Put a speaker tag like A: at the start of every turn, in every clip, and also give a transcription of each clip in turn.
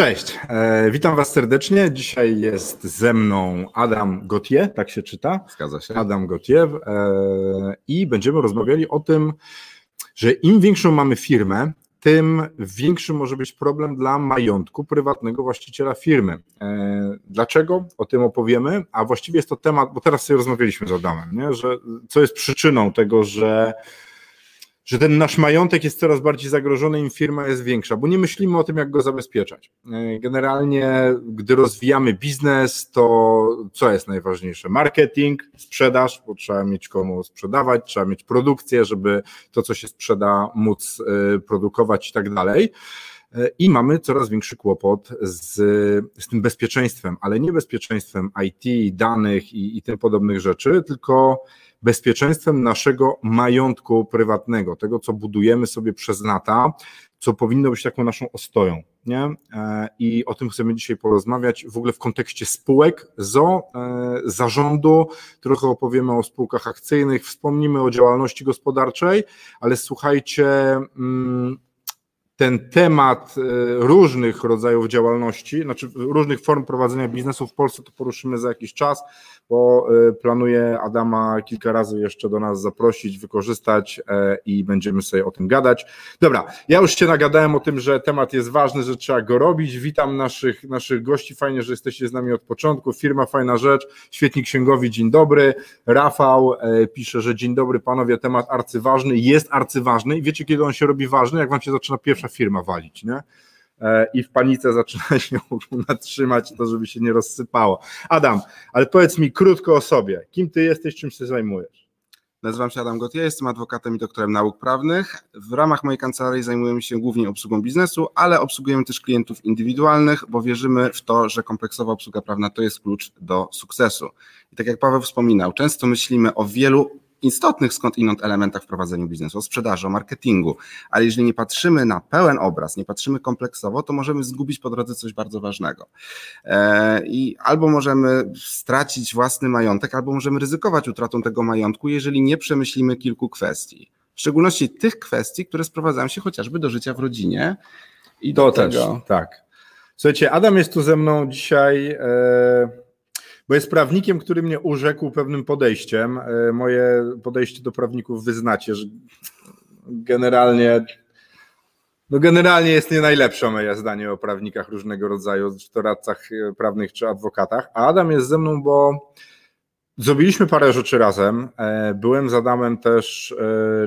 A: Cześć, e, witam Was serdecznie. Dzisiaj jest ze mną Adam Gautier, tak się czyta?
B: Zgadza się.
A: Adam Gautier e, i będziemy rozmawiali o tym, że im większą mamy firmę, tym większy może być problem dla majątku prywatnego właściciela firmy. E, dlaczego? O tym opowiemy, a właściwie jest to temat, bo teraz sobie rozmawialiśmy z Adamem, nie? że co jest przyczyną tego, że że ten nasz majątek jest coraz bardziej zagrożony, im firma jest większa, bo nie myślimy o tym, jak go zabezpieczać. E, generalnie, gdy rozwijamy biznes, to co jest najważniejsze? Marketing, sprzedaż, bo trzeba mieć komu sprzedawać, trzeba mieć produkcję, żeby to, co się sprzeda, móc e, produkować i tak dalej. I mamy coraz większy kłopot z, z tym bezpieczeństwem, ale nie bezpieczeństwem IT, danych i, i tym podobnych rzeczy, tylko bezpieczeństwem naszego majątku prywatnego, tego, co budujemy sobie przez lata, co powinno być taką naszą ostoją. Nie? E, I o tym chcemy dzisiaj porozmawiać w ogóle w kontekście spółek ZO, e, zarządu, trochę opowiemy o spółkach akcyjnych, wspomnimy o działalności gospodarczej, ale słuchajcie, mm, ten temat e, różnych rodzajów działalności, znaczy różnych form prowadzenia biznesu w Polsce, to poruszymy za jakiś czas bo y, planuję Adama kilka razy jeszcze do nas zaprosić, wykorzystać e, i będziemy sobie o tym gadać. Dobra, ja już się nagadałem o tym, że temat jest ważny, że trzeba go robić. Witam naszych, naszych gości, fajnie, że jesteście z nami od początku. Firma Fajna Rzecz, świetni księgowi, dzień dobry. Rafał e, pisze, że dzień dobry panowie, temat arcyważny, jest arcyważny i wiecie, kiedy on się robi ważny? Jak wam się zaczyna pierwsza firma walić, nie? E, i w panice zaczyna się natrzymać to, żeby się nie rozsypało. Adam, ale powiedz mi krótko o sobie. Kim ty jesteś, czym się zajmujesz?
B: Nazywam się Adam Gotier, jestem adwokatem i doktorem nauk prawnych. W ramach mojej kancelarii zajmujemy się głównie obsługą biznesu, ale obsługujemy też klientów indywidualnych, bo wierzymy w to, że kompleksowa obsługa prawna to jest klucz do sukcesu. I tak jak Paweł wspominał, często myślimy o wielu istotnych skądinąd elementach w prowadzeniu biznesu, o sprzedaży, o marketingu, ale jeżeli nie patrzymy na pełen obraz, nie patrzymy kompleksowo, to możemy zgubić po drodze coś bardzo ważnego. E, I albo możemy stracić własny majątek, albo możemy ryzykować utratą tego majątku, jeżeli nie przemyślimy kilku kwestii. W szczególności tych kwestii, które sprowadzają się chociażby do życia w rodzinie.
A: I to też, tego... tak. Słuchajcie, Adam jest tu ze mną dzisiaj. E bo jest prawnikiem, który mnie urzekł pewnym podejściem. E, moje podejście do prawników wyznacie, że generalnie no generalnie jest nie najlepsze moje zdanie o prawnikach różnego rodzaju, czy to radcach e, prawnych, czy adwokatach, a Adam jest ze mną, bo zrobiliśmy parę rzeczy razem. E, byłem z Adamem też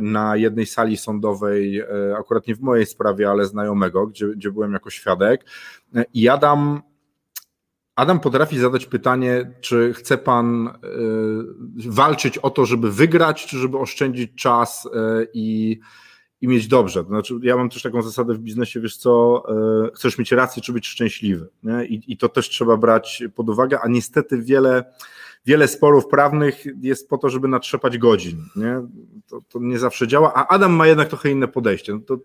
A: na jednej sali sądowej, akurat nie w mojej sprawie, ale znajomego, gdzie, gdzie byłem jako świadek i Adam Adam potrafi zadać pytanie, czy chce pan y, walczyć o to, żeby wygrać, czy żeby oszczędzić czas y, i, i mieć dobrze. To znaczy, ja mam też taką zasadę w biznesie, wiesz co, y, chcesz mieć rację, czy być szczęśliwy. I, I, to też trzeba brać pod uwagę, a niestety wiele, wiele sporów prawnych jest po to, żeby natrzepać godzin. Nie? To, to nie zawsze działa, a Adam ma jednak trochę inne podejście. No to,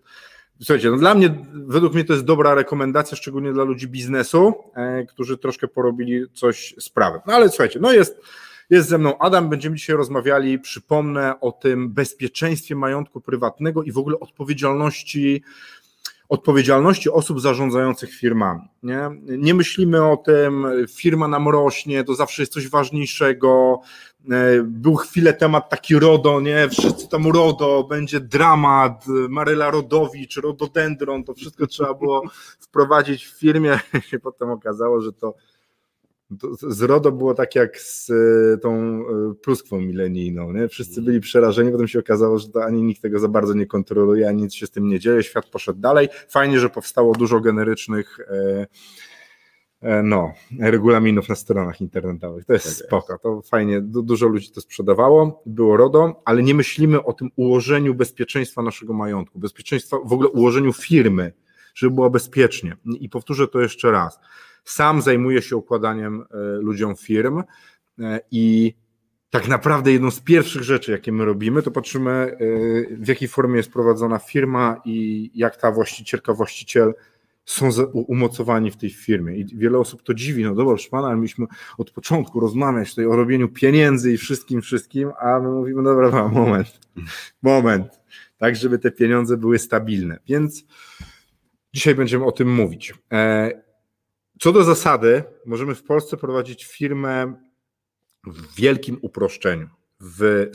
A: Słuchajcie, no dla mnie, według mnie to jest dobra rekomendacja, szczególnie dla ludzi biznesu, e, którzy troszkę porobili coś z prawem. No ale słuchajcie, no jest, jest ze mną Adam, będziemy dzisiaj rozmawiali, przypomnę o tym bezpieczeństwie majątku prywatnego i w ogóle odpowiedzialności odpowiedzialności osób zarządzających firmami. Nie? nie myślimy o tym, firma nam rośnie, to zawsze jest coś ważniejszego. E, był chwilę temat taki RODO, nie? Wszyscy tam RODO, będzie dramat, Maryla Rodowicz, Rododendron, to wszystko trzeba było wprowadzić w firmie. się potem okazało, że to z RODO było tak jak z e, tą e, pluskwą milenijną. Nie? Wszyscy byli przerażeni, potem się okazało, że to ani nikt tego za bardzo nie kontroluje, ani nic się z tym nie dzieje, świat poszedł dalej. Fajnie, że powstało dużo generycznych e, no, regulaminów na stronach internetowych. To jest tak spoko, jest. to fajnie, dużo ludzi to sprzedawało, było RODO, ale nie myślimy o tym ułożeniu bezpieczeństwa naszego majątku, bezpieczeństwa, w ogóle ułożeniu firmy, żeby było bezpiecznie. I powtórzę to jeszcze raz. Sam zajmuję się układaniem ludziom firm i tak naprawdę jedną z pierwszych rzeczy, jakie my robimy, to patrzymy, w jakiej formie jest prowadzona firma i jak ta właścicielka, właściciel są umocowani w tej firmie. I wiele osób to dziwi, no dobra, proszę pana, ale myśmy od początku rozmawiać tutaj o robieniu pieniędzy i wszystkim, wszystkim, a my mówimy, dobra, moment, moment, tak, żeby te pieniądze były stabilne. Więc dzisiaj będziemy o tym mówić. Co do zasady, możemy w Polsce prowadzić firmę w wielkim uproszczeniu. W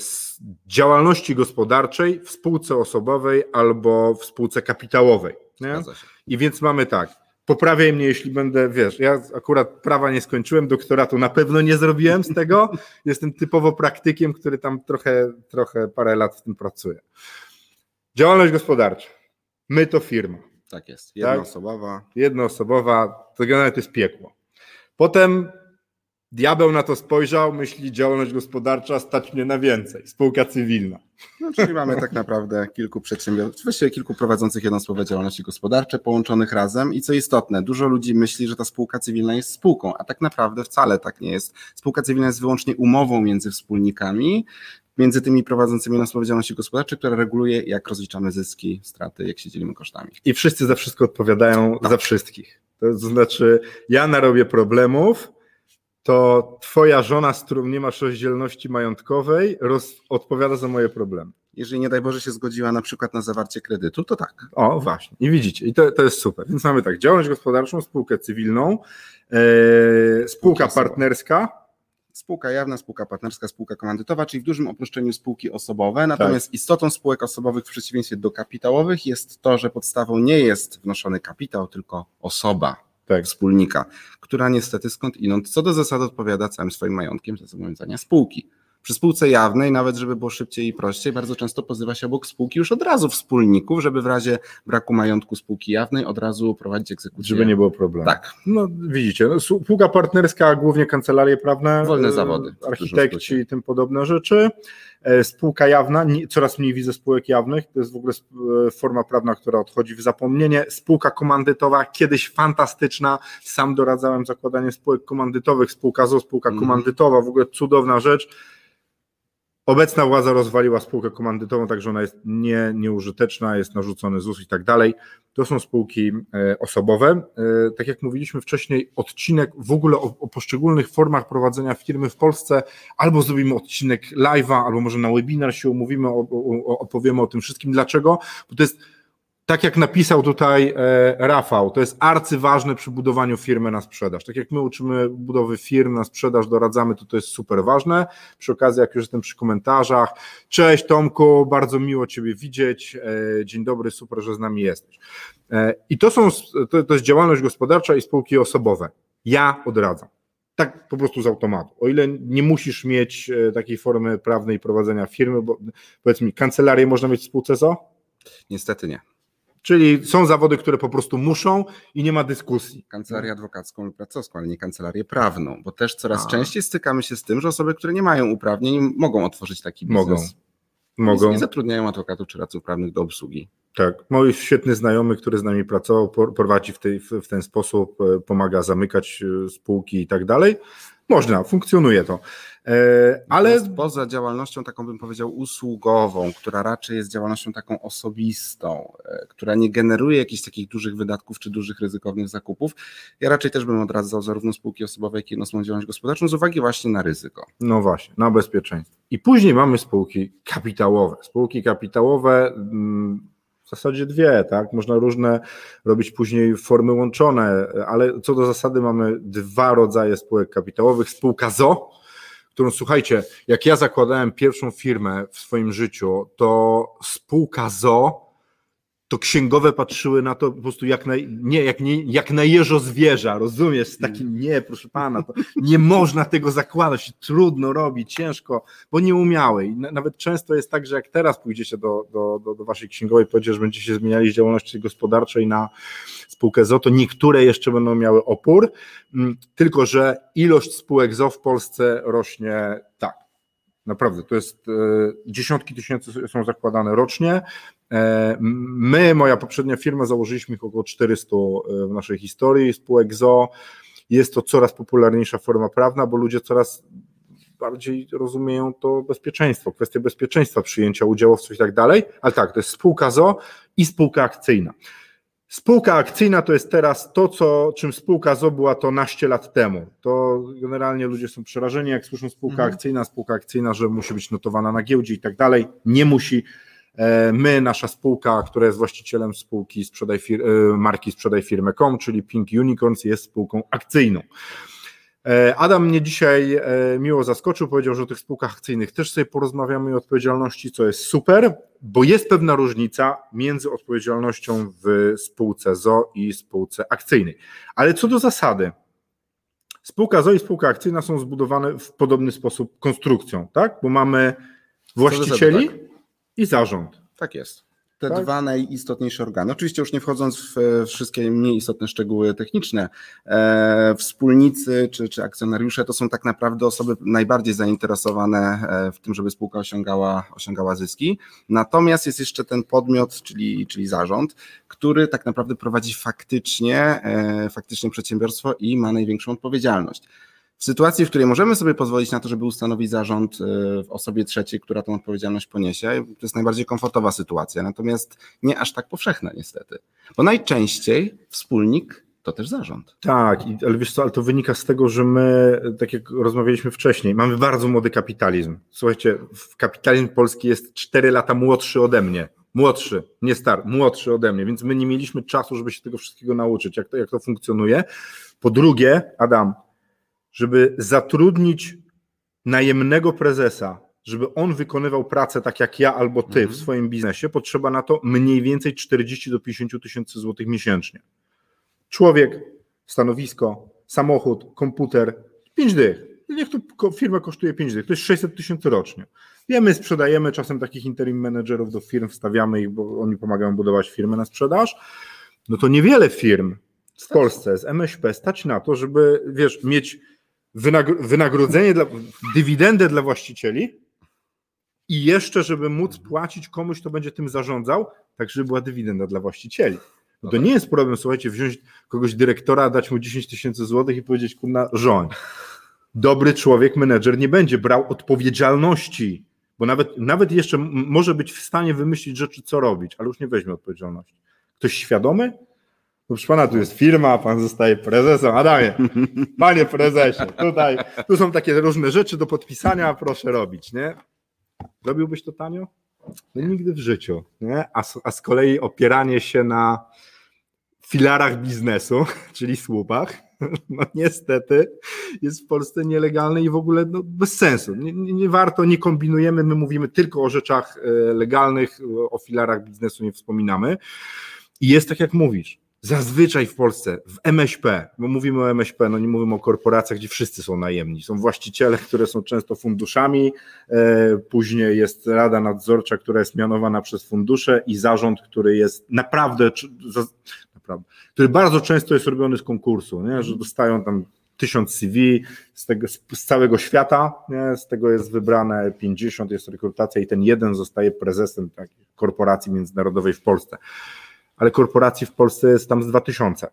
A: działalności gospodarczej, w spółce osobowej albo w spółce kapitałowej. I więc mamy tak, poprawiaj mnie, jeśli będę, wiesz, ja akurat prawa nie skończyłem, doktoratu na pewno nie zrobiłem z tego, jestem typowo praktykiem, który tam trochę, trochę parę lat w tym pracuje. Działalność gospodarcza. My to firma.
B: Tak jest, tak? jednoosobowa. Tak?
A: Jednoosobowa, to generalnie to jest piekło. Potem Diabeł na to spojrzał, myśli działalność gospodarcza stać mnie na więcej, spółka cywilna.
B: No, czyli mamy tak naprawdę kilku przedsiębiorców, właściwie kilku prowadzących jednostkowe działalności gospodarcze połączonych razem i co istotne, dużo ludzi myśli, że ta spółka cywilna jest spółką, a tak naprawdę wcale tak nie jest. Spółka cywilna jest wyłącznie umową między wspólnikami, między tymi prowadzącymi jednostkowe działalności gospodarcze, która reguluje jak rozliczamy zyski, straty, jak się dzielimy kosztami.
A: I wszyscy za wszystko odpowiadają tak. za wszystkich. To znaczy ja narobię problemów, to twoja żona, z którą nie masz rozdzielności majątkowej, roz, odpowiada za moje problemy.
B: Jeżeli nie daj Boże się zgodziła na przykład na zawarcie kredytu, to tak.
A: O, właśnie. I widzicie, i to, to jest super. Więc mamy tak, działalność gospodarczą, spółkę cywilną, e, spółka partnerska,
B: spółka jawna, spółka partnerska, spółka komandytowa, czyli w dużym oprószczeniu spółki osobowe. Natomiast tak. istotą spółek osobowych w przeciwieństwie do kapitałowych jest to, że podstawą nie jest wnoszony kapitał, tylko osoba tak. wspólnika, która niestety skąd inąd co do zasady odpowiada całym swoim majątkiem za zobowiązania spółki. Przy spółce jawnej, nawet żeby było szybciej i prościej, bardzo często pozywa się obok spółki już od razu wspólników, żeby w razie braku majątku spółki jawnej od razu prowadzić egzekucję.
A: Żeby nie było problemu.
B: Tak.
A: No widzicie, no, spółka partnerska, głównie kancelarie prawne,
B: wolne zawody,
A: architekci i tym podobne rzeczy. E, spółka jawna, coraz mniej widzę spółek jawnych, to jest w ogóle e, forma prawna, która odchodzi w zapomnienie. Spółka komandytowa, kiedyś fantastyczna, sam doradzałem zakładanie spółek komandytowych, spółka ZO, spółka mm. komandytowa, w ogóle cudowna rzecz Obecna władza rozwaliła spółkę komandytową, także ona jest nie, nieużyteczna, jest narzucony ZUS i tak dalej. To są spółki e, osobowe. E, tak jak mówiliśmy wcześniej, odcinek w ogóle o, o poszczególnych formach prowadzenia firmy w Polsce, albo zrobimy odcinek live'a, albo może na webinar się umówimy, opowiemy o tym wszystkim. Dlaczego? Bo to jest tak jak napisał tutaj e, Rafał, to jest arcyważne przy budowaniu firmy na sprzedaż. Tak jak my uczymy budowy firm na sprzedaż, doradzamy, to to jest super ważne. Przy okazji, jak już jestem przy komentarzach, cześć Tomku, bardzo miło Ciebie widzieć, e, dzień dobry, super, że z nami jesteś. E, I to są, to, to jest działalność gospodarcza i spółki osobowe. Ja odradzam. Tak po prostu z automatu. O ile nie musisz mieć takiej formy prawnej prowadzenia firmy, bo powiedz mi, kancelarię można mieć w spółce ZO?
B: Niestety nie.
A: Czyli są zawody, które po prostu muszą i nie ma dyskusji.
B: Kancelarię adwokacką lub pracowską, ale nie kancelarię prawną, bo też coraz A. częściej stykamy się z tym, że osoby, które nie mają uprawnień, mogą otworzyć taki biznes.
A: Mogą. Mogą.
B: Nie zatrudniają adwokatów czy radców prawnych do obsługi.
A: Tak. Mój świetny znajomy, który z nami pracował, prowadzi w, tej, w ten sposób, e, pomaga zamykać e, spółki i tak dalej. Można, funkcjonuje to.
B: E, ale poza działalnością taką bym powiedział usługową, która raczej jest działalnością taką osobistą, e, która nie generuje jakichś takich dużych wydatków czy dużych ryzykownych zakupów, ja raczej też bym odradzał zarówno spółki osobowe, jak i jednostną działalność gospodarczą z uwagi właśnie na ryzyko.
A: No właśnie, na bezpieczeństwo. I później mamy spółki kapitałowe. Spółki kapitałowe mm, w zasadzie dwie, tak? Można różne robić później formy łączone, ale co do zasady mamy dwa rodzaje spółek kapitałowych. Spółka ZO, którą słuchajcie, jak ja zakładałem pierwszą firmę w swoim życiu, to spółka ZO to księgowe patrzyły na to po prostu jak na, nie, jak, nie, jak na jeżo zwierza, rozumiesz? Taki mm. nie, proszę pana, to nie można tego zakładać, trudno robić, ciężko, bo nie umiały. I nawet często jest tak, że jak teraz pójdziecie do, do, do, do waszej księgowej, powiecie, że będziecie zmieniali z działalności gospodarczej na spółkę ZO, to niektóre jeszcze będą miały opór, mm, tylko że ilość spółek ZO w Polsce rośnie tak Naprawdę, to jest dziesiątki tysięcy są zakładane rocznie. My, moja poprzednia firma, założyliśmy ich około 400 w naszej historii spółek ZO. Jest to coraz popularniejsza forma prawna, bo ludzie coraz bardziej rozumieją to bezpieczeństwo, kwestie bezpieczeństwa przyjęcia udziałowców i tak dalej, ale tak, to jest spółka ZO i spółka akcyjna. Spółka akcyjna to jest teraz to, co, czym spółka ZO była to naście lat temu. To generalnie ludzie są przerażeni, jak słyszą spółka mhm. akcyjna, spółka akcyjna, że musi być notowana na giełdzie i tak dalej. Nie musi. E, my, nasza spółka, która jest właścicielem spółki sprzedaj fir e, marki Sprzedaj Firmę.com, czyli Pink Unicorns, jest spółką akcyjną. E, Adam mnie dzisiaj miło zaskoczył, powiedział, że o tych spółkach akcyjnych też sobie porozmawiamy i odpowiedzialności, co jest super, bo jest pewna różnica między odpowiedzialnością w spółce ZO i spółce akcyjnej. Ale co do zasady, spółka ZO i spółka akcyjna są zbudowane w podobny sposób konstrukcją, tak? Bo mamy właścicieli, tak i zarząd.
B: Tak jest. Te tak? dwa najistotniejsze organy. Oczywiście już nie wchodząc w wszystkie mniej istotne szczegóły techniczne, e, wspólnicy czy, czy akcjonariusze to są tak naprawdę osoby najbardziej zainteresowane e, w tym, żeby spółka osiągała, osiągała zyski. Natomiast jest jeszcze ten podmiot, czyli, czyli zarząd, który tak naprawdę prowadzi faktycznie, e, faktycznie przedsiębiorstwo i ma największą odpowiedzialność. W sytuacji, w której możemy sobie pozwolić na to, żeby ustanowić zarząd y, w osobie trzeciej, która tą odpowiedzialność poniesie, to jest najbardziej komfortowa sytuacja, natomiast nie aż tak powszechna niestety. Bo najczęściej wspólnik to też zarząd.
A: Tak, ale wiesz co, ale to wynika z tego, że my, tak jak rozmawialiśmy wcześniej, mamy bardzo młody kapitalizm. Słuchajcie, kapitalizm polski jest 4 lata młodszy ode mnie. Młodszy, nie star, młodszy ode mnie, więc my nie mieliśmy czasu, żeby się tego wszystkiego nauczyć, jak to, jak to funkcjonuje. Po drugie, Adam, żeby zatrudnić najemnego prezesa, żeby on wykonywał pracę tak jak ja albo ty w mhm. swoim biznesie, potrzeba na to mniej więcej 40 do 50 tysięcy złotych miesięcznie. Człowiek, stanowisko, samochód, komputer, 5 dych. Niech to firma kosztuje 5 dych, to jest 600 tysięcy rocznie. Wiemy, sprzedajemy czasem takich interim menedżerów do firm, wstawiamy ich, bo oni pomagają budować firmy na sprzedaż. No to niewiele firm w Polsce z MŚP stać na to, żeby, wiesz, mieć wynagrodzenie, dla, dywidendę dla właścicieli i jeszcze, żeby móc płacić komuś, kto będzie tym zarządzał, tak żeby była dywidenda dla właścicieli. No to nie jest problem, słuchajcie, wziąć kogoś dyrektora, dać mu 10 tysięcy złotych i powiedzieć, kurna, rządź. Dobry człowiek, menedżer nie będzie brał odpowiedzialności, bo nawet, nawet jeszcze może być w stanie wymyślić rzeczy, co robić, ale już nie weźmie odpowiedzialności. Ktoś świadomy Proszę pana, tu jest firma, pan zostaje prezesem. Adamie, panie prezesie, tutaj, tu są takie różne rzeczy do podpisania, proszę robić, nie? Robiłbyś to tanio? No nigdy w życiu, nie? A, a z kolei opieranie się na filarach biznesu, czyli słupach, no niestety jest w Polsce nielegalne i w ogóle no, bez sensu. Nie, nie, nie, warto, nie kombinujemy, my mówimy tylko o rzeczach e, legalnych, o filarach biznesu nie wspominamy. I jest tak, jak mówisz Zazwyczaj w Polsce, w MŚP, bo mówimy o MŚP, no nie mówimy o korporacjach, gdzie wszyscy są najemni. Są właściciele, które są często funduszami, e, później jest rada nadzorcza, która jest mianowana przez fundusze i zarząd, który jest naprawdę, naprawdę który bardzo często jest robiony z konkursu, nie? że dostają tam tysiąc CV z, tego, z całego świata, nie? z tego jest wybrane 50, jest rekrutacja i ten jeden zostaje prezesem takiej korporacji międzynarodowej w Polsce ale korporacji w Polsce jest tam z 2000,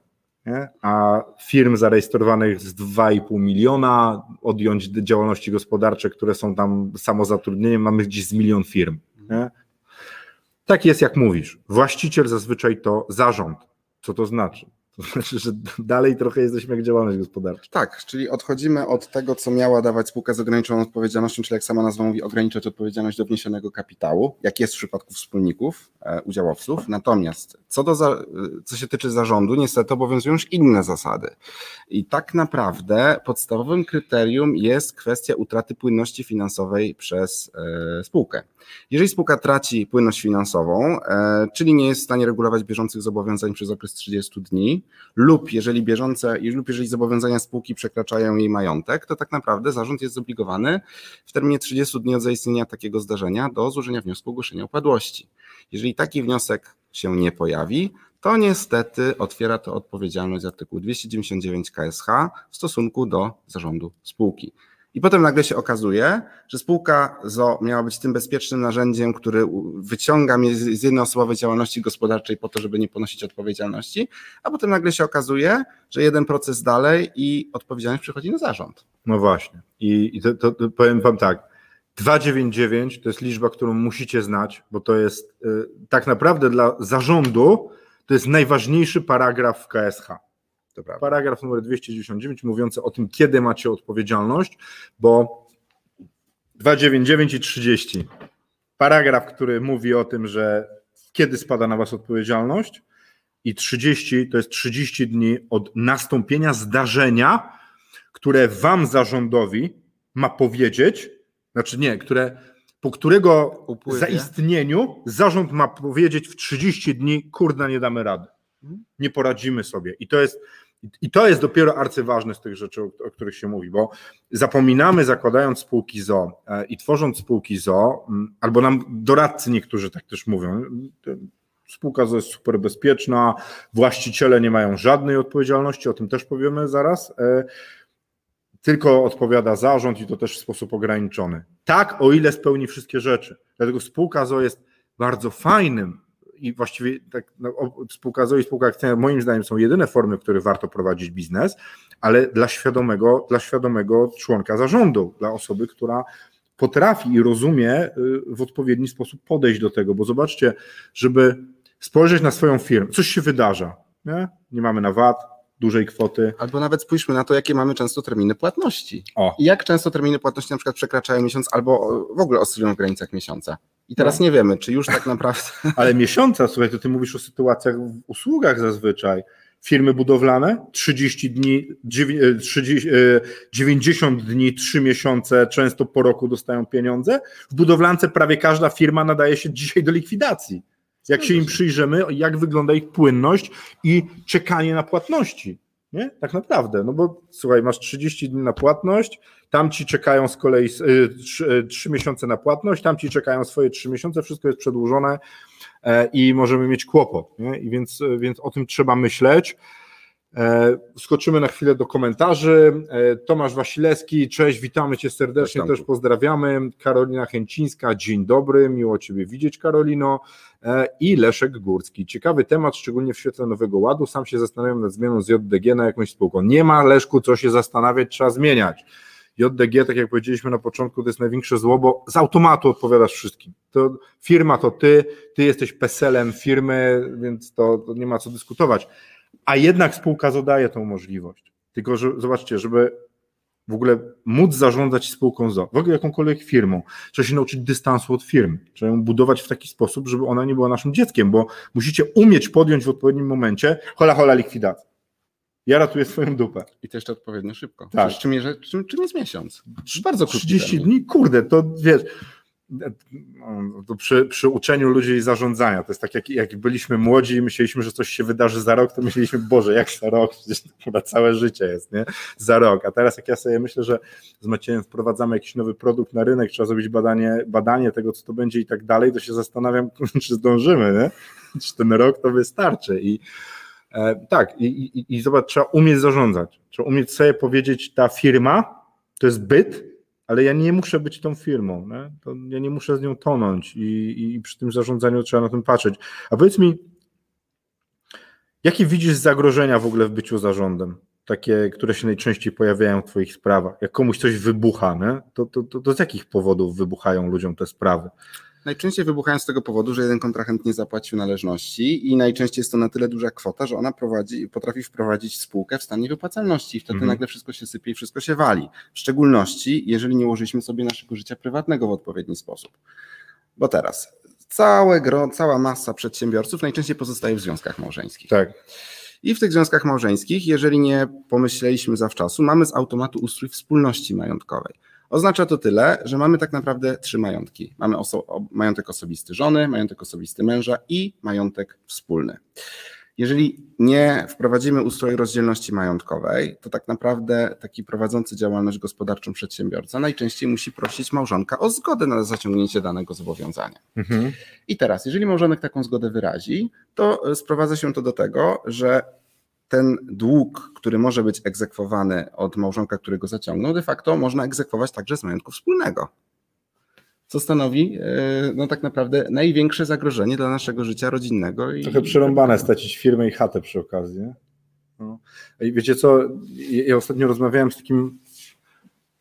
A: nie? a firm zarejestrowanych z 2,5 miliona, odjąć działalności gospodarcze, które są tam samozatrudnieniem, mamy gdzieś z milion firm. Nie? Tak jest, jak mówisz. Właściciel zazwyczaj to zarząd. Co to znaczy? Znaczy, że dalej trochę jesteśmy jak działalność gospodarcza.
B: Tak, czyli odchodzimy od tego, co miała dawać spółka z ograniczoną odpowiedzialnością, czyli jak sama nazwa mówi, ograniczać odpowiedzialność do wniesionego kapitału, jak jest w przypadku wspólników, e, udziałowców. Natomiast co, do za, co się tyczy zarządu, niestety obowiązują już inne zasady. I tak naprawdę podstawowym kryterium jest kwestia utraty płynności finansowej przez e, spółkę. Jeżeli spółka traci płynność finansową, e, czyli nie jest w stanie regulować bieżących zobowiązań przez okres 30 dni, lub jeżeli bieżące, lub jeżeli zobowiązania spółki przekraczają jej majątek, to tak naprawdę zarząd jest zobligowany w terminie 30 dni od zaistnienia takiego zdarzenia do złożenia wniosku ogłoszenia upadłości. Jeżeli taki wniosek się nie pojawi, to niestety otwiera to odpowiedzialność artykułu 299 KSH w stosunku do zarządu spółki. I potem nagle się okazuje, że spółka ZO miała być tym bezpiecznym narzędziem, który wyciąga mnie z jednoosobowej działalności gospodarczej po to, żeby nie ponosić odpowiedzialności, a potem nagle się okazuje, że jeden proces dalej i odpowiedzialność przychodzi na zarząd.
A: No właśnie. I, i to, to, to powiem Wam tak. 299 to jest liczba, którą musicie znać, bo to jest y, tak naprawdę dla zarządu to jest najważniejszy paragraf w KSH. Paragraf numer 299 mówiący o tym, kiedy macie odpowiedzialność, bo 299 i 30. Paragraf, który mówi o tym, że kiedy spada na Was odpowiedzialność, i 30 to jest 30 dni od nastąpienia zdarzenia, które Wam zarządowi ma powiedzieć, znaczy nie, które, po którego Upływie. zaistnieniu zarząd ma powiedzieć w 30 dni, kurna, nie damy rady. Nie poradzimy sobie. I to jest i to jest dopiero arcyważne z tych rzeczy, o, których się mówi, bo zapominamy, zakładając spółki ZO e, i tworząc spółki ZO, albo nam doradcy niektórzy tak też mówią, spółka ZO jest super bezpieczna, właściciele nie mają żadnej odpowiedzialności, o tym też powiemy zaraz, e, tylko odpowiada zarząd i to też w sposób ograniczony. Tak, o ile spełni wszystkie rzeczy. Dlatego spółka ZO jest bardzo fajnym i właściwie tak, no, spółka ZO i spółka akcyjna moim zdaniem są jedyne formy, w których warto prowadzić biznes, ale dla świadomego, dla świadomego członka zarządu, dla osoby, która potrafi i rozumie y, w odpowiedni sposób podejść do tego, bo zobaczcie, żeby spojrzeć na swoją firmę, coś się wydarza, nie, nie mamy na VAT, dużej kwoty.
B: Albo nawet spójrzmy na to, jakie mamy często terminy płatności. O. I jak często terminy płatności na przykład przekraczają miesiąc albo w ogóle oscylują w granicach miesiąca. I teraz no. nie wiemy, czy już tak naprawdę.
A: Ale miesiąca, słuchaj, to ty mówisz o sytuacjach w usługach zazwyczaj. Firmy budowlane 30 dni, 90 e, dni, 3 miesiące, często po roku dostają pieniądze. W budowlance prawie każda firma nadaje się dzisiaj do likwidacji. Jak się im przyjrzymy, jak wygląda ich płynność i czekanie na płatności. Nie? Tak naprawdę. No bo słuchaj, masz 30 dni na płatność, tam ci czekają z kolei 3, 3 y, miesiące na płatność, tam ci czekają swoje 3 miesiące, wszystko jest przedłużone e, i możemy mieć kłopot. Nie? I więc, więc o tym trzeba myśleć. E, skoczymy na chwilę do komentarzy. E, Tomasz Wasilewski, cześć, witamy Cię serdecznie, też pozdrawiamy. Karolina Chęcińska, dzień dobry, miło Ciebie widzieć, Karolino. E, I Leszek Górski. Ciekawy temat, szczególnie w świetle Nowego Ładu. Sam się zastanawiam nad zmianą z JDG na jakąś spółką. Nie ma, Leszku, co się zastanawiać, trzeba zmieniać. JDG, tak jak powiedzieliśmy na początku, to jest największe zło, bo z automatu odpowiadasz wszystkim. To firma to ty, ty jesteś peselem firmy, więc to, to nie ma co dyskutować a jednak spółka zadaje tą możliwość. Tylko, że zobaczcie, żeby w ogóle móc zarządzać spółką ZO, w ogóle jakąkolwiek firmą, trzeba się nauczyć dystansu od firmy, trzeba ją budować w taki sposób, żeby ona nie była naszym dzieckiem, bo musicie umieć podjąć w odpowiednim momencie hola hola likwidacja. Ja ratuję swoją dupę.
B: I to jeszcze odpowiednio szybko. Tak. Czym, czym, czym jest miesiąc? Bardzo krótko.
A: 30 dni? Kurde, to wiesz, to przy, przy uczeniu ludzi zarządzania. To jest tak, jak, jak byliśmy młodzi i myśleliśmy, że coś się wydarzy za rok, to myśleliśmy, Boże, jak za rok? Przecież to całe życie jest, nie? Za rok. A teraz jak ja sobie myślę, że z Maciejem wprowadzamy jakiś nowy produkt na rynek, trzeba zrobić badanie, badanie tego, co to będzie i tak dalej, to się zastanawiam, czy zdążymy, nie? Czy ten rok to wystarczy. I e, tak, i, i, i zobacz, trzeba umieć zarządzać. Trzeba umieć sobie powiedzieć, ta firma to jest byt, ale ja nie muszę być tą firmą, nie? To ja nie muszę z nią tonąć i, i przy tym zarządzaniu trzeba na tym patrzeć. A powiedz mi, jakie widzisz zagrożenia w ogóle w byciu zarządem? Takie, które się najczęściej pojawiają w Twoich sprawach. Jak komuś coś wybucha, nie? To, to, to, to z jakich powodów wybuchają ludziom te sprawy?
B: Najczęściej wybuchają z tego powodu, że jeden kontrahent nie zapłacił należności i najczęściej jest to na tyle duża kwota, że ona prowadzi, potrafi wprowadzić spółkę w stan niewypłacalności i wtedy mhm. nagle wszystko się sypie i wszystko się wali. W szczególności, jeżeli nie ułożyliśmy sobie naszego życia prywatnego w odpowiedni sposób. Bo teraz całe gro, cała masa przedsiębiorców najczęściej pozostaje w związkach małżeńskich.
A: Tak.
B: I w tych związkach małżeńskich, jeżeli nie pomyśleliśmy zawczasu, mamy z automatu ustrój wspólności majątkowej. Oznacza to tyle, że mamy tak naprawdę trzy majątki. Mamy oso majątek osobisty żony, majątek osobisty męża i majątek wspólny. Jeżeli nie wprowadzimy ustroju rozdzielności majątkowej, to tak naprawdę taki prowadzący działalność gospodarczą przedsiębiorca najczęściej musi prosić małżonka o zgodę na zaciągnięcie danego zobowiązania. Mhm. I teraz, jeżeli małżonek taką zgodę wyrazi, to sprowadza się to do tego, że ten dług, który może być egzekwowany od małżonka, który go zaciągnął, de facto można egzekwować także z majątku wspólnego. Co stanowi e, no tak naprawdę największe zagrożenie dla naszego życia rodzinnego.
A: I Trochę przerąbane stracić firmę i chatę przy okazji. No. I wiecie co, ja ostatnio rozmawiałem z takim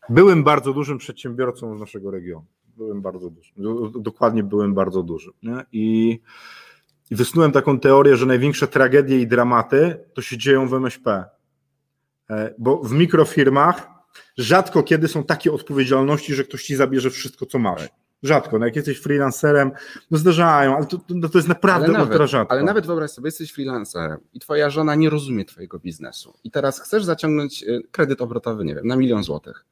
A: byłem bardzo dużym przedsiębiorcą z naszego regionu. Byłem bardzo duży. Dokładnie byłem bardzo duży. Nie? I i wysnułem taką teorię, że największe tragedie i dramaty to się dzieją w MŚP. E, bo w mikrofirmach rzadko kiedy są takie odpowiedzialności, że ktoś ci zabierze wszystko, co masz. Rzadko. No jak jesteś freelancerem, no zdarzają, ale to, to, to jest naprawdę ale nawet, ultra rzadko.
B: Ale nawet wyobraź sobie, jesteś freelancerem i twoja żona nie rozumie twojego biznesu i teraz chcesz zaciągnąć e, kredyt obrotowy, nie wiem, na milion złotych.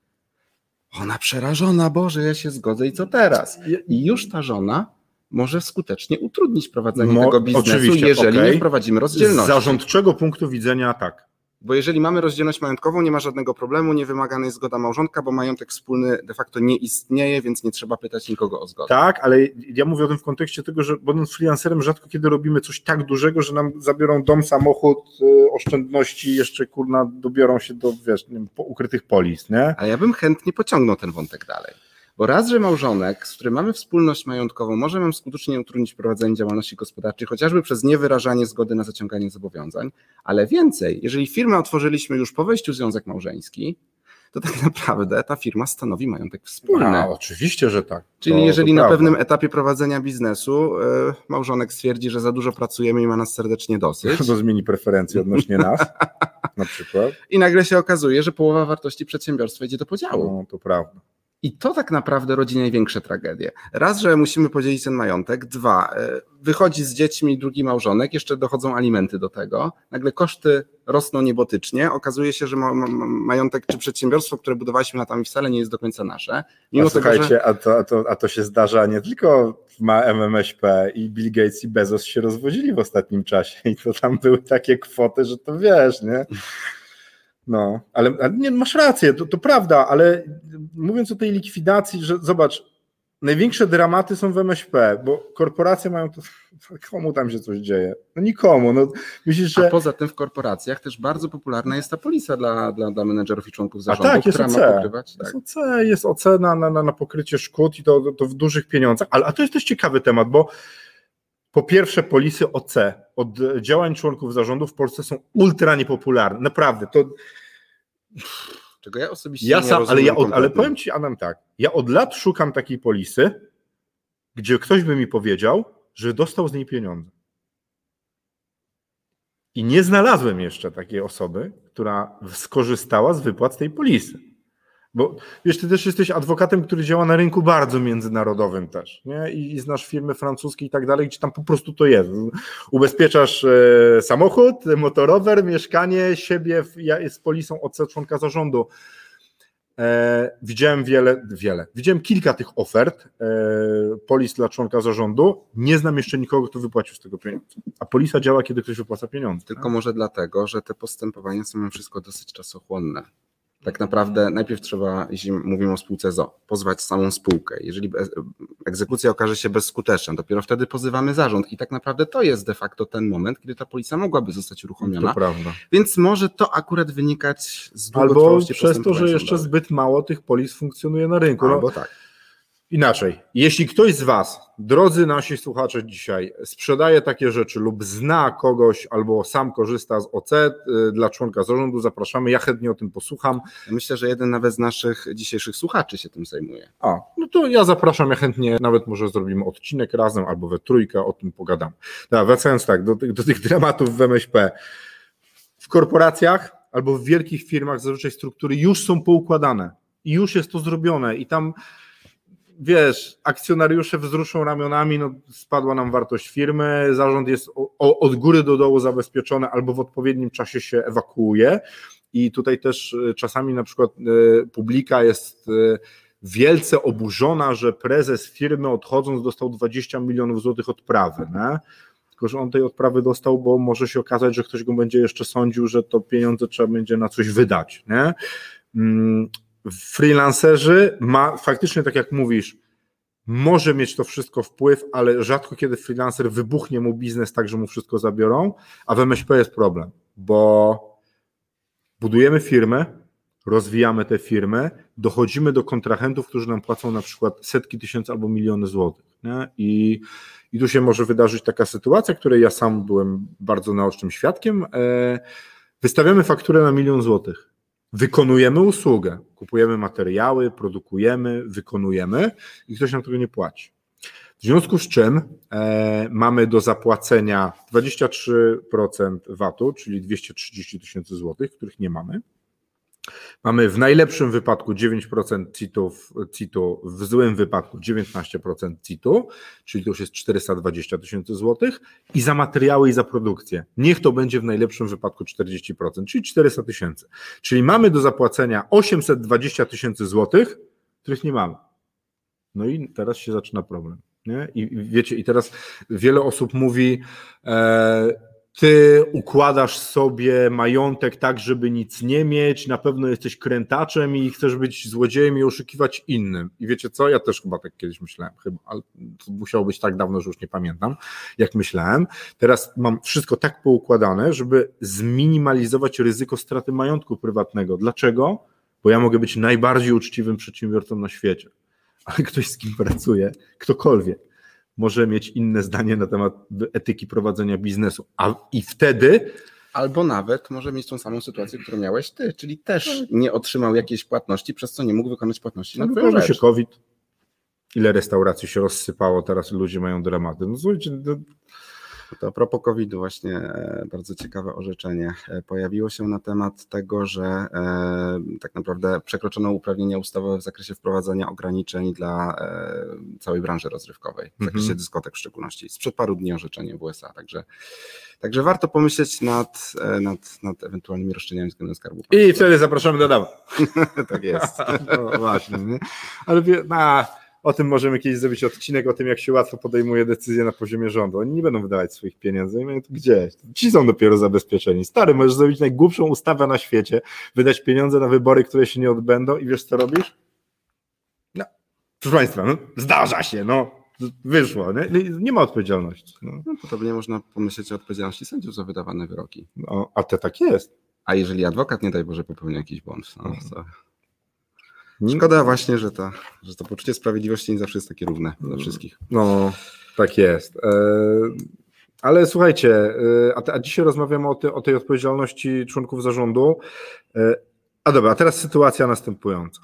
B: Ona przerażona, Boże, ja się zgodzę i co teraz? I już ta żona może skutecznie utrudnić prowadzenie Mo, tego biznesu, jeżeli okay. nie wprowadzimy rozdzielności.
A: Z zarządczego punktu widzenia tak.
B: Bo jeżeli mamy rozdzielność majątkową, nie ma żadnego problemu, nie wymagana jest zgoda małżonka, bo majątek wspólny de facto nie istnieje, więc nie trzeba pytać nikogo o zgodę.
A: Tak, ale ja mówię o tym w kontekście tego, że będąc freelancerem rzadko kiedy robimy coś tak dużego, że nam zabiorą dom, samochód, y, oszczędności, jeszcze kurna dobiorą się do wiesz, nie wiem, ukrytych polis, nie?
B: A ja bym chętnie pociągnął ten wątek dalej. Bo raz, że małżonek, z którym mamy wspólność majątkową, może nam skutecznie utrudnić prowadzenie działalności gospodarczej, chociażby przez niewyrażanie zgody na zaciąganie zobowiązań, ale więcej, jeżeli firmę otworzyliśmy już po wejściu w związek małżeński, to tak naprawdę ta firma stanowi majątek wspólny. A,
A: oczywiście, że tak.
B: Czyli to, jeżeli to na prawda. pewnym etapie prowadzenia biznesu e, małżonek stwierdzi, że za dużo pracujemy i ma nas serdecznie dosyć.
A: To zmieni preferencje odnośnie nas, na przykład.
B: I nagle się okazuje, że połowa wartości przedsiębiorstwa idzie do podziału.
A: No, to prawda.
B: I to tak naprawdę rodzi największe tragedie. Raz, że musimy podzielić ten majątek. Dwa, e, wychodzi z dziećmi drugi małżonek, jeszcze dochodzą alimenty do tego. Nagle koszty rosną niebotycznie. Okazuje się, że ma, ma, majątek czy przedsiębiorstwo, które budowaliśmy latami wcale nie jest do końca nasze.
A: Mimo a tego, słuchajcie, że... a, to, a, to, a to się zdarza nie tylko ma MMŚP i Bill Gates i Bezos się rozwodzili w ostatnim czasie i to tam były takie kwoty, że to wiesz, nie? No, ale, ale nie, masz rację, to, to prawda, ale mówiąc o tej likwidacji, że zobacz, największe dramaty są w MŚP, bo korporacje mają to, komu tam się coś dzieje? No nikomu. No,
B: myślisz, że... A poza tym w korporacjach też bardzo popularna jest ta polisa dla, dla, dla menedżerów i członków zarządu,
A: A tak, jest która OC. ma pokrywać. Tak. Jest OC, jest OC na, na, na pokrycie szkód i to, to w dużych pieniądzach, ale a to jest też ciekawy temat, bo po pierwsze, polisy OC od działań członków zarządu w Polsce są ultra niepopularne. Naprawdę. To...
B: Czego ja osobiście ja sam, nie
A: ale, ja od, ale powiem Ci, Adam, tak. Ja od lat szukam takiej polisy, gdzie ktoś by mi powiedział, że dostał z niej pieniądze. I nie znalazłem jeszcze takiej osoby, która skorzystała z wypłat tej polisy. Bo wiesz, ty też jesteś adwokatem, który działa na rynku bardzo międzynarodowym też, nie? I, i znasz firmy francuskie i tak dalej, gdzie tam po prostu to jest. Ubezpieczasz e, samochód, motorower, mieszkanie, siebie w, ja, z polisą OC członka zarządu. E, widziałem wiele, wiele. Widziałem kilka tych ofert e, polis dla członka zarządu. Nie znam jeszcze nikogo, kto wypłacił z tego pieniądze. A polisa działa, kiedy ktoś wypłaca pieniądze.
B: Tylko tak? może dlatego, że te postępowania są wszystko dosyć czasochłonne tak naprawdę najpierw trzeba, jeśli mówimy o spółce ZO, pozwać samą spółkę. Jeżeli egzekucja okaże się bezskuteczna, dopiero wtedy pozywamy zarząd i tak naprawdę to jest de facto ten moment, kiedy ta policja mogłaby zostać uruchomiona.
A: To prawda.
B: Więc może to akurat wynikać z
A: Albo przez to, że jeszcze zbyt mało tych polis funkcjonuje na rynku.
B: No, Albo tak.
A: Inaczej, jeśli ktoś z Was, drodzy nasi słuchacze dzisiaj, sprzedaje takie rzeczy lub zna kogoś albo sam korzysta z OC y, dla członka zarządu, zapraszamy, ja chętnie o tym posłucham.
B: Myślę, że jeden nawet z naszych dzisiejszych słuchaczy się tym zajmuje.
A: A, no to ja zapraszam, ja chętnie nawet może zrobimy odcinek razem albo we trójkę, o tym pogadam. Dobra, wracając tak, do, do tych dramatów w MŚP. W korporacjach albo w wielkich firmach zazwyczaj struktury już są poukładane i już jest to zrobione i tam wiesz, akcjonariusze wzruszą ramionami, no spadła nam wartość firmy, zarząd jest o, od góry do dołu zabezpieczony albo w odpowiednim czasie się ewakuuje i tutaj też e, czasami na przykład e, publika jest e, wielce oburzona, że prezes firmy odchodząc dostał 20 milionów złotych odprawy, nie? tylko że on tej odprawy dostał, bo może się okazać, że ktoś go będzie jeszcze sądził, że to pieniądze trzeba będzie na coś wydać, nie? Freelancerzy ma faktycznie, tak jak mówisz, może mieć to wszystko wpływ, ale rzadko kiedy freelancer wybuchnie mu biznes tak, że mu wszystko zabiorą, a w MŚP jest problem. bo budujemy firmę, rozwijamy tę firmę, dochodzimy do kontrahentów, którzy nam płacą na przykład setki tysięcy albo miliony złotych. Nie? I, I tu się może wydarzyć taka sytuacja, której ja sam byłem bardzo naocznym świadkiem. E, wystawiamy fakturę na milion złotych. Wykonujemy usługę, kupujemy materiały, produkujemy, wykonujemy i ktoś nam tego nie płaci. W związku z czym e, mamy do zapłacenia 23% VAT-u, czyli 230 tysięcy złotych, których nie mamy. Mamy w najlepszym wypadku 9% CIT-u, w złym wypadku 19% CIT-u, czyli to już jest 420 tysięcy złotych i za materiały i za produkcję. Niech to będzie w najlepszym wypadku 40%, czyli 400 tysięcy. Czyli mamy do zapłacenia 820 tysięcy złotych, których nie mamy. No i teraz się zaczyna problem. Nie? I wiecie, i teraz wiele osób mówi, e, ty układasz sobie majątek tak, żeby nic nie mieć, na pewno jesteś krętaczem i chcesz być złodziejem i oszukiwać innym. I wiecie co? Ja też chyba tak kiedyś myślałem, chyba, ale to musiało być tak dawno, że już nie pamiętam, jak myślałem. Teraz mam wszystko tak poukładane, żeby zminimalizować ryzyko straty majątku prywatnego. Dlaczego? Bo ja mogę być najbardziej uczciwym przedsiębiorcą na świecie, ale ktoś z kim pracuje, ktokolwiek może mieć inne zdanie na temat etyki prowadzenia biznesu. A i wtedy.
B: Albo nawet może mieć tą samą sytuację, którą miałeś ty, czyli też nie otrzymał jakiejś płatności, przez co nie mógł wykonać płatności
A: no, na się COVID. Ile restauracji się rozsypało, teraz ludzie mają dramaty. No słuchajcie,
B: no, to a propos COVID-u właśnie e, bardzo ciekawe orzeczenie e, pojawiło się na temat tego, że e, tak naprawdę przekroczono uprawnienia ustawowe w zakresie wprowadzania ograniczeń dla całej branży rozrywkowej, w zakresie mhm. dyskotek w szczególności. Sprzed paru dni orzeczenie w USA, także Także warto pomyśleć nad, nad, nad ewentualnymi roszczeniami względem skarbu.
A: I wtedy zapraszamy do Dawa.
B: tak jest.
A: no, właśnie. Nie? Ale na, o tym możemy kiedyś zrobić odcinek, o tym, jak się łatwo podejmuje decyzje na poziomie rządu. Oni nie będą wydawać swoich pieniędzy, gdzieś. Ci są dopiero zabezpieczeni. Stary, możesz zrobić najgłupszą ustawę na świecie, wydać pieniądze na wybory, które się nie odbędą i wiesz, co robisz? No, proszę Państwa, no, zdarza się, no. Wyszło, nie, nie ma odpowiedzialności. No.
B: no podobnie można pomyśleć o odpowiedzialności sędziów za wydawane wyroki.
A: No, a to tak jest.
B: A jeżeli adwokat, nie daj Boże, popełnia jakiś błąd, no, to Szkoda właśnie, że, ta, że to poczucie sprawiedliwości nie zawsze jest takie równe dla mm. wszystkich.
A: No, tak jest. E, ale słuchajcie, e, a, a dzisiaj rozmawiamy o, ty, o tej odpowiedzialności członków zarządu. E, a dobra, a teraz sytuacja następująca.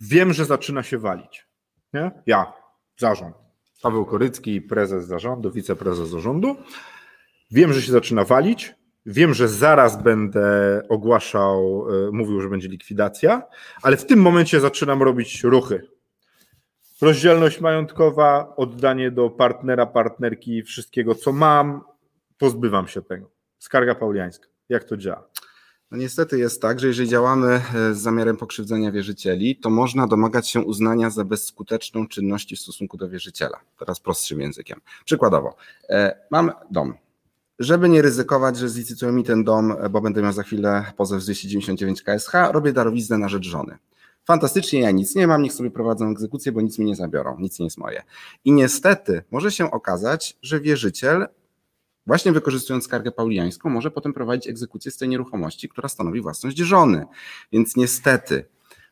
A: Wiem, że zaczyna się walić. Nie? Ja, zarząd. Paweł Korycki, prezes zarządu, wiceprezes zarządu. Wiem, że się zaczyna walić. Wiem, że zaraz będę ogłaszał, e, mówił, że będzie likwidacja, ale w tym momencie zaczynam robić ruchy. Rozdzielność majątkowa, oddanie do partnera, partnerki wszystkiego, co mam, pozbywam się tego. Skarga pauliańska. Jak to działa?
B: No niestety jest tak, że jeżeli działamy e, z zamiarem pokrzywdzenia wierzycieli, to można domagać się uznania za bezskuteczną czynności w stosunku do wierzyciela. Teraz prostszym językiem. Przykładowo, e, mam dom, żeby nie ryzykować, że zlicytują mi ten dom, bo będę miał za chwilę pozew z 299 KSH, robię darowiznę na rzecz żony. Fantastycznie, ja nic nie mam, niech sobie prowadzą egzekucję, bo nic mi nie zabiorą, nic nie jest moje. I niestety może się okazać, że wierzyciel, właśnie wykorzystując skargę pauliańską, może potem prowadzić egzekucję z tej nieruchomości, która stanowi własność żony. Więc niestety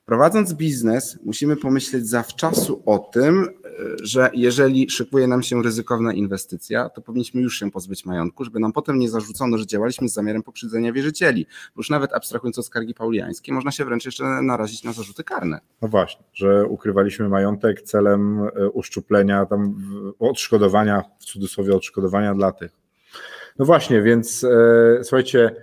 B: Prowadząc biznes, musimy pomyśleć zawczasu o tym, e, że jeżeli szykuje nam się ryzykowna inwestycja, to powinniśmy już się pozbyć majątku, żeby nam potem nie zarzucono, że działaliśmy z zamiarem pokrzywdzenia wierzycieli. Już nawet abstrahując od skargi pauliańskiej, można się wręcz jeszcze narazić na zarzuty karne.
A: No właśnie, że ukrywaliśmy majątek celem e, uszczuplenia, tam odszkodowania, w cudzysłowie odszkodowania dla tych. No właśnie, więc e, słuchajcie,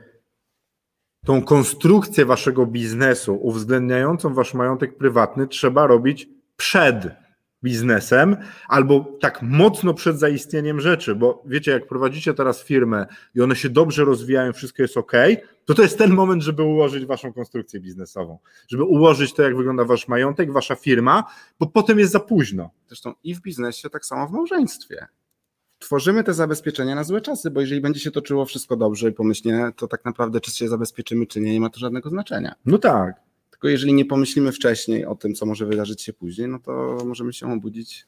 A: tą konstrukcję waszego biznesu uwzględniającą wasz majątek prywatny trzeba robić przed biznesem albo tak mocno przed zaistnieniem rzeczy, bo wiecie, jak prowadzicie teraz firmę i one się dobrze rozwijają, wszystko jest ok, to to jest ten moment, żeby ułożyć waszą konstrukcję biznesową, żeby ułożyć to, jak wygląda wasz majątek, wasza firma, bo potem jest za późno.
B: Zresztą i w biznesie, tak samo w małżeństwie tworzymy te zabezpieczenia na złe czasy, bo jeżeli będzie się toczyło wszystko dobrze i pomyślnie, to tak naprawdę czy się zabezpieczymy, czy nie, nie ma to żadnego znaczenia.
A: No tak.
B: Tylko jeżeli nie pomyślimy wcześniej o tym, co może wydarzyć się później, no to możemy się obudzić.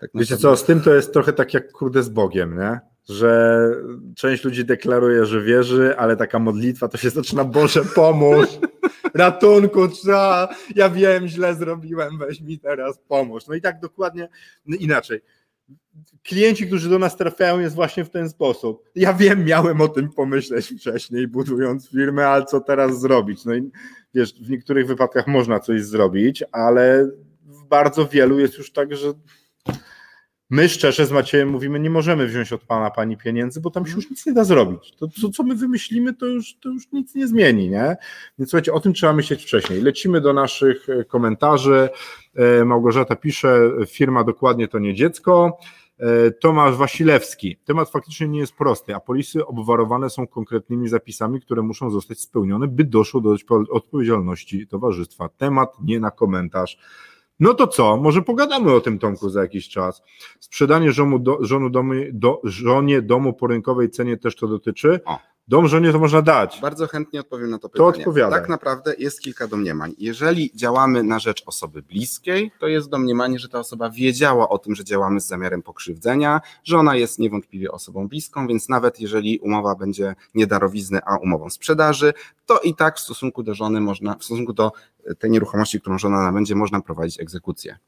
A: Tak Wiecie co, z tym to jest trochę tak jak kurde z Bogiem, nie? że część ludzi deklaruje, że wierzy, ale taka modlitwa to się zaczyna, Boże pomóż, ratunku trzeba, ja wiem, źle zrobiłem, weź mi teraz pomóż. No i tak dokładnie, no inaczej. Klienci, którzy do nas trafiają, jest właśnie w ten sposób. Ja wiem, miałem o tym pomyśleć wcześniej, budując firmę, ale co teraz zrobić? No i wiesz, w niektórych wypadkach można coś zrobić, ale w bardzo wielu jest już tak, że My szczerze z Maciejem mówimy, nie możemy wziąć od pana pani pieniędzy, bo tam się już nic nie da zrobić. To, co, co my wymyślimy, to już, to już nic nie zmieni, nie? Więc słuchajcie, o tym trzeba myśleć wcześniej. Lecimy do naszych e, komentarzy. E, Małgorzata pisze, firma dokładnie to nie dziecko. E, Tomasz Wasilewski. Temat faktycznie nie jest prosty, a polisy obwarowane są konkretnymi zapisami, które muszą zostać spełnione, by doszło do odpowiedzialności towarzystwa. Temat nie na komentarz. No to co? Może pogadamy o tym Tomku za jakiś czas. Sprzedanie żonu, do, żonu domu, do, żonie domu po rynkowej cenie też to dotyczy. O. Dom żonie to można dać.
B: Bardzo chętnie odpowiem na to pytanie.
A: To odpowiada.
B: Tak naprawdę jest kilka domniemań. Jeżeli działamy na rzecz osoby bliskiej, to jest domniemanie, że ta osoba wiedziała o tym, że działamy z zamiarem pokrzywdzenia, że ona jest niewątpliwie osobą bliską, więc nawet jeżeli umowa będzie nie darowizny, a umową sprzedaży, to i tak w stosunku do żony można, w stosunku do tej nieruchomości, którą żona nabędzie, można prowadzić egzekucję.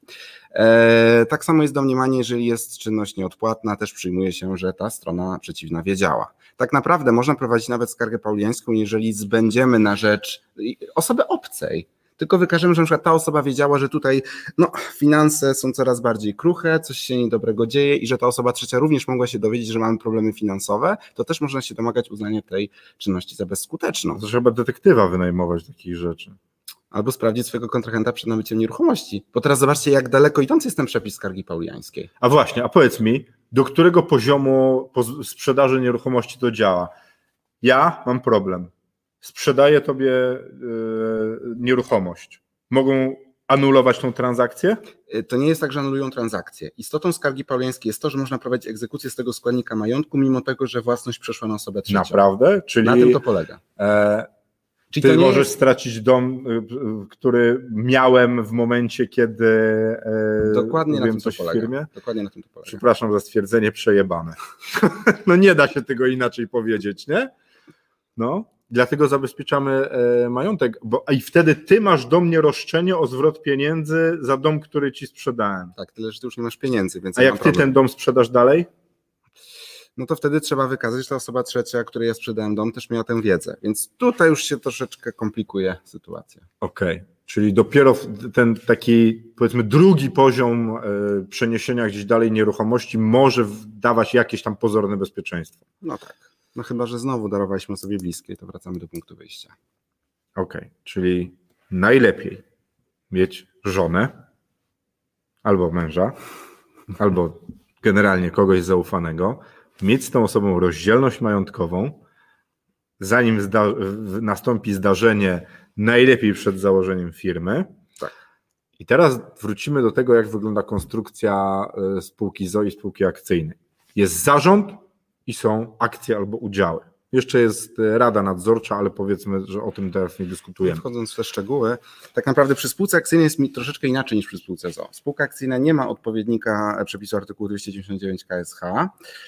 B: E, tak samo jest domniemanie, jeżeli jest czynność nieodpłatna, też przyjmuje się, że ta strona przeciwna wiedziała. Tak naprawdę można prowadzić nawet skargę pauliańską, jeżeli zbędziemy na rzecz osoby obcej, tylko wykażemy, że przykład ta osoba wiedziała, że tutaj no, finanse są coraz bardziej kruche, coś się niedobrego dzieje i że ta osoba trzecia również mogła się dowiedzieć, że mamy problemy finansowe, to też można się domagać uznania tej czynności za bezskuteczną.
A: To trzeba detektywa wynajmować takich rzeczy
B: albo sprawdzić swojego kontrahenta przed nabyciem nieruchomości. Bo teraz zobaczcie, jak daleko idący jest ten przepis skargi pauliańskiej.
A: A właśnie, a powiedz mi, do którego poziomu sprzedaży nieruchomości to działa? Ja mam problem. Sprzedaję tobie yy, nieruchomość. Mogą anulować tą transakcję?
B: E, to nie jest tak, że anulują transakcję. Istotą skargi pauliańskiej jest to, że można prowadzić egzekucję z tego składnika majątku, mimo tego, że własność przeszła na osobę trzecią.
A: Naprawdę?
B: Czyli, na tym to polega. E,
A: Czyli Ty możesz jest... stracić dom, y, który miałem w momencie, kiedy
B: e, Dokładnie na tym coś w firmie. Dokładnie na tym to polega.
A: Przepraszam za stwierdzenie przejebane. no nie da się tego inaczej powiedzieć, nie? No, dlatego zabezpieczamy e, majątek, bo i wtedy ty masz do mnie roszczenie o zwrot pieniędzy za dom, który ci sprzedałem.
B: Tak, tyle, że ty już nie masz pieniędzy, więc
A: A jak ty problem. ten dom sprzedasz dalej?
B: No to wtedy trzeba wykazać, że ta osoba trzecia, której ja sprzedałem dom, też miała tę wiedzę. Więc tutaj już się troszeczkę komplikuje sytuacja.
A: Okej. Okay. Czyli dopiero ten taki, powiedzmy, drugi poziom e, przeniesienia gdzieś dalej nieruchomości może dawać jakieś tam pozorne bezpieczeństwo.
B: No tak. No chyba, że znowu darowaliśmy sobie bliskie, to wracamy do punktu wyjścia.
A: Okej, okay. czyli najlepiej mieć żonę albo męża, albo generalnie kogoś zaufanego, mieć z tą osobą rozdzielność majątkową, zanim zda nastąpi zdarzenie, najlepiej przed założeniem firmy. Tak. I teraz wrócimy do tego, jak wygląda konstrukcja e, spółki ZO i spółki akcyjnej. Jest zarząd i są akcje albo udziały. Jeszcze jest e, rada nadzorcza, ale powiedzmy, że o tym teraz nie dyskutujemy.
B: Wchodząc w te szczegóły, tak naprawdę przy spółce akcyjnej jest mi troszeczkę inaczej niż przy spółce ZO. Spółka akcyjna nie ma odpowiednika przepisu artykułu 299 KSH.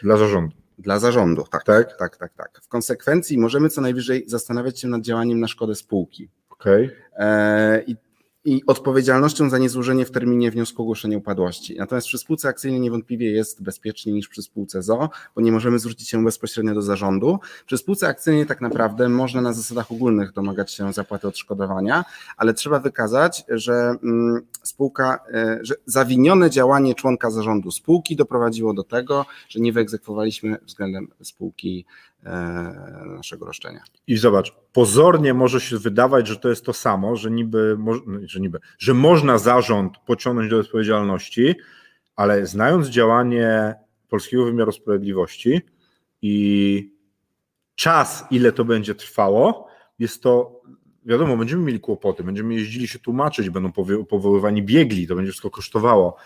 A: Dla zarządu.
B: Dla zarządu, tak, tak, tak, tak, tak. W konsekwencji możemy co najwyżej zastanawiać się nad działaniem na szkodę spółki.
A: Okay.
B: E, I i odpowiedzialnością za niezłożenie w terminie wniosku o ogłoszenie upadłości. Natomiast przy spółce akcyjnej niewątpliwie jest bezpieczniej niż przy spółce ZO, bo nie możemy zwrócić się bezpośrednio do zarządu. Przy spółce akcyjnej tak naprawdę można na zasadach ogólnych domagać się zapłaty odszkodowania, ale trzeba wykazać, że mm, spółka, e, że zawinione działanie członka zarządu spółki doprowadziło do tego, że nie wyegzekwowaliśmy względem spółki naszego roszczenia.
A: I zobacz, pozornie może się wydawać, że to jest to samo, że niby, że niby, że można zarząd pociągnąć do odpowiedzialności, ale znając działanie polskiego wymiaru sprawiedliwości i czas, ile to będzie trwało, jest to, wiadomo, będziemy mieli kłopoty, będziemy jeździli się tłumaczyć, będą powoływani biegli, to będzie wszystko kosztowało,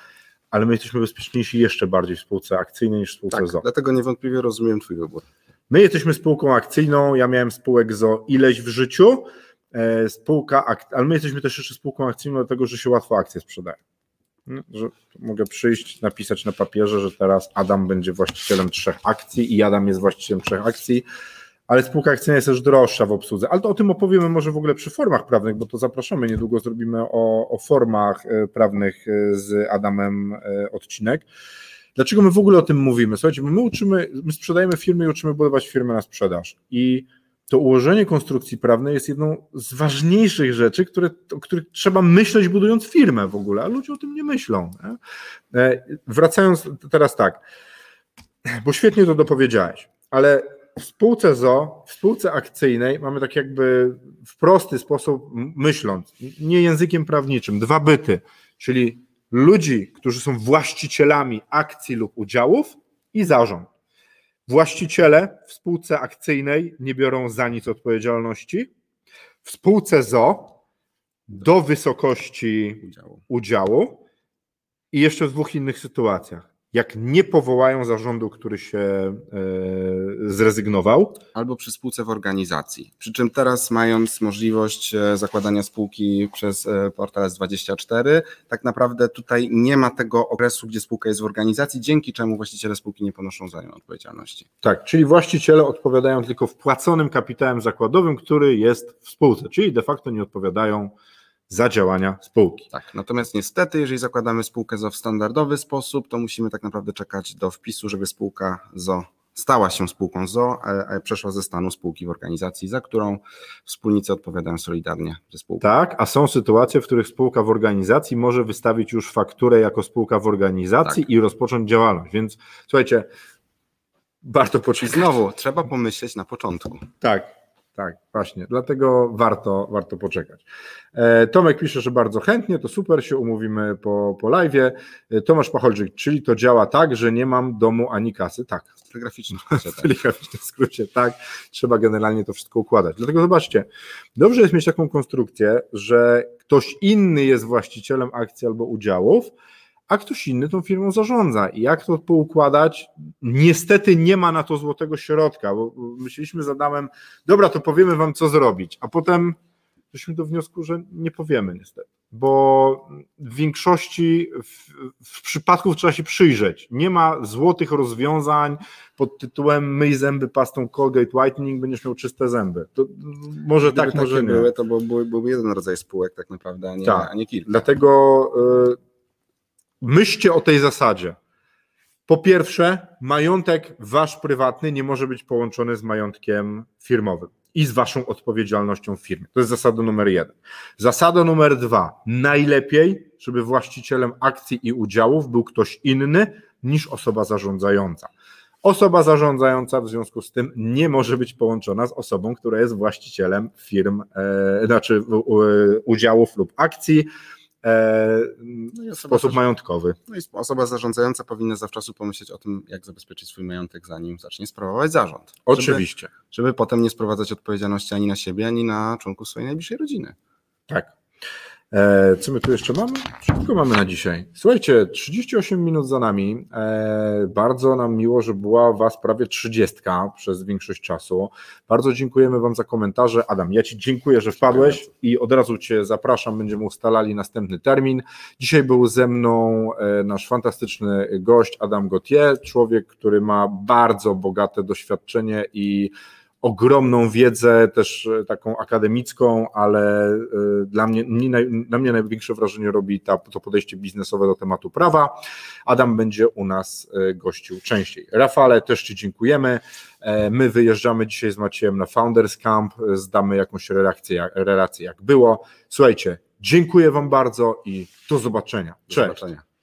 A: ale my jesteśmy bezpieczniejsi jeszcze bardziej w spółce akcyjnej niż w spółce tak, ZO.
B: Dlatego niewątpliwie rozumiem Twój wybór.
A: My jesteśmy spółką akcyjną, ja miałem spółek ZO ileś w życiu, e, spółka, ale my jesteśmy też jeszcze spółką akcyjną, dlatego że się łatwo akcje sprzedaje. No, że mogę przyjść, napisać na papierze, że teraz Adam będzie właścicielem trzech akcji i Adam jest właścicielem trzech akcji, ale spółka akcyjna jest też droższa w obsłudze. Ale to o tym opowiemy może w ogóle przy formach prawnych, bo to zapraszamy. Niedługo zrobimy o, o formach e, prawnych e, z Adamem odcinek. Dlaczego my w ogóle o tym mówimy? Słuchajcie, my uczymy, my sprzedajemy firmy i uczymy budować firmy na sprzedaż. I to ułożenie konstrukcji prawnej jest jedną z ważniejszych rzeczy, które, o których trzeba myśleć, budując firmę w ogóle, a ludzie o tym nie myślą. Nie? Wracając teraz tak, bo świetnie to dopowiedziałeś, ale w spółce ZO, w spółce akcyjnej mamy tak jakby w prosty sposób myśląc, nie językiem prawniczym, dwa byty, czyli ludzi, którzy są właścicielami akcji lub udziałów i zarząd. Właściciele w spółce akcyjnej nie biorą za nic odpowiedzialności. W spółce ZO do wysokości udziału, udziału i jeszcze w dwóch innych sytuacjach jak nie powołają zarządu, który się e, zrezygnował.
B: Albo przy spółce w organizacji. Przy czym teraz, mając możliwość e, zakładania spółki przez e, portal S24, tak naprawdę tutaj nie ma tego okresu, gdzie spółka jest w organizacji, dzięki czemu właściciele spółki nie ponoszą za nią odpowiedzialności.
A: Tak, czyli właściciele odpowiadają tylko wpłaconym kapitałem zakładowym, który jest w spółce, czyli de facto nie odpowiadają za działania spółki.
B: Tak, natomiast niestety, jeżeli zakładamy spółkę ZO w standardowy sposób, to musimy tak naprawdę czekać do wpisu, żeby spółka ZO stała się spółką ZO, a przeszła ze stanu spółki w organizacji, za którą wspólnicy odpowiadają solidarnie ze spółką.
A: Tak, a są sytuacje, w których spółka w organizacji może wystawić już fakturę jako spółka w organizacji tak. i rozpocząć działalność. Więc słuchajcie, warto poczekać.
B: I znowu, trzeba pomyśleć na początku.
A: Tak, tak, właśnie. Dlatego warto, warto poczekać. E, Tomek pisze, że bardzo chętnie, to super, się umówimy po, po live. E, Tomasz Pacholczyk, czyli to działa tak, że nie mam domu ani kasy. Tak. W telegraficznym skrócie, tak. telegraficznym skrócie, tak. Trzeba generalnie to wszystko układać. Dlatego zobaczcie, dobrze jest mieć taką konstrukcję, że ktoś inny jest właścicielem akcji albo udziałów, a ktoś inny tą firmą zarządza. I jak to poukładać? Niestety nie ma na to złotego środka, bo myśleliśmy z Adamem, dobra, to powiemy wam, co zrobić, a potem doszliśmy do wniosku, że nie powiemy niestety, bo w większości w, w przypadków trzeba się przyjrzeć. Nie ma złotych rozwiązań pod tytułem myj zęby pastą Colgate Whitening, będziesz miał czyste zęby. To może Gdyby tak, może nie.
B: Były, to byłby, byłby jeden rodzaj spółek tak naprawdę, a nie, tak. a nie kilka.
A: Dlatego... Y myślcie o tej zasadzie. Po pierwsze, majątek wasz prywatny nie może być połączony z majątkiem firmowym i z waszą odpowiedzialnością w firmie. To jest zasada numer jeden. Zasada numer dwa. Najlepiej, żeby właścicielem akcji i udziałów był ktoś inny niż osoba zarządzająca. Osoba zarządzająca w związku z tym nie może być połączona z osobą, która jest właścicielem firm, e, znaczy e, udziałów lub akcji, no w sposób majątkowy.
B: No i osoba zarządzająca powinna zawczasu pomyśleć o tym, jak zabezpieczyć swój majątek, zanim zacznie sprawować zarząd.
A: Oczywiście.
B: Żeby, żeby potem nie sprowadzać odpowiedzialności ani na siebie, ani na członków swojej najbliższej rodziny.
A: Tak. E, co my tu jeszcze mamy? Szybko mamy na dzisiaj. Słuchajcie, 38 minut za nami. E, bardzo nam miło, że była Was prawie 30 przez większość czasu. Bardzo dziękujemy Wam za komentarze. Adam, ja Ci dziękuję, że wpadłeś i od razu Cię zapraszam. Będziemy ustalali następny termin. Dzisiaj był ze mną e, nasz fantastyczny gość Adam Gautier, człowiek, który ma bardzo bogate doświadczenie i ogromną wiedzę, też e, taką akademicką, ale e, dla mnie, na mnie największe wrażenie robi ta, to podejście biznesowe do tematu prawa. Adam będzie u nas e, gościł częściej. Rafale, też Ci dziękujemy. My wyjeżdżamy dzisiaj z Maciejem na Founders Camp, zdamy jakąś relację, relację jak było. Słuchajcie, dziękuję Wam bardzo i do zobaczenia.
B: Cześć. Do zobaczenia.